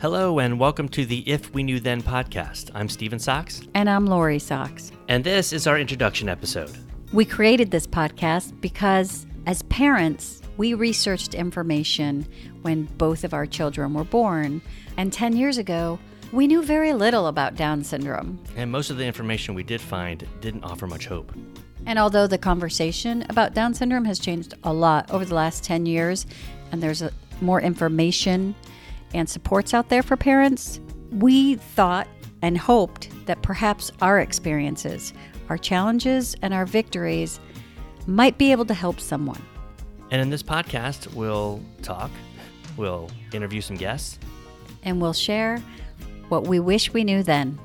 Hello, and welcome to the If We Knew Then podcast. I'm Stephen Socks, And I'm Lori Socks. and this is our introduction episode. We created this podcast because, as parents, we researched information when both of our children were born. And 10 years ago, we knew very little about Down syndrome. And most of the information we did find didn't offer much hope. And although the conversation about Down syndrome has changed a lot over the last 10 years, and there's a, more information and supports out there for parents, we thought and hoped that perhaps our experiences, our challenges, and our victories might be able to help someone. And in this podcast, we'll talk, we'll interview some guests, And we'll share what we wish we knew then.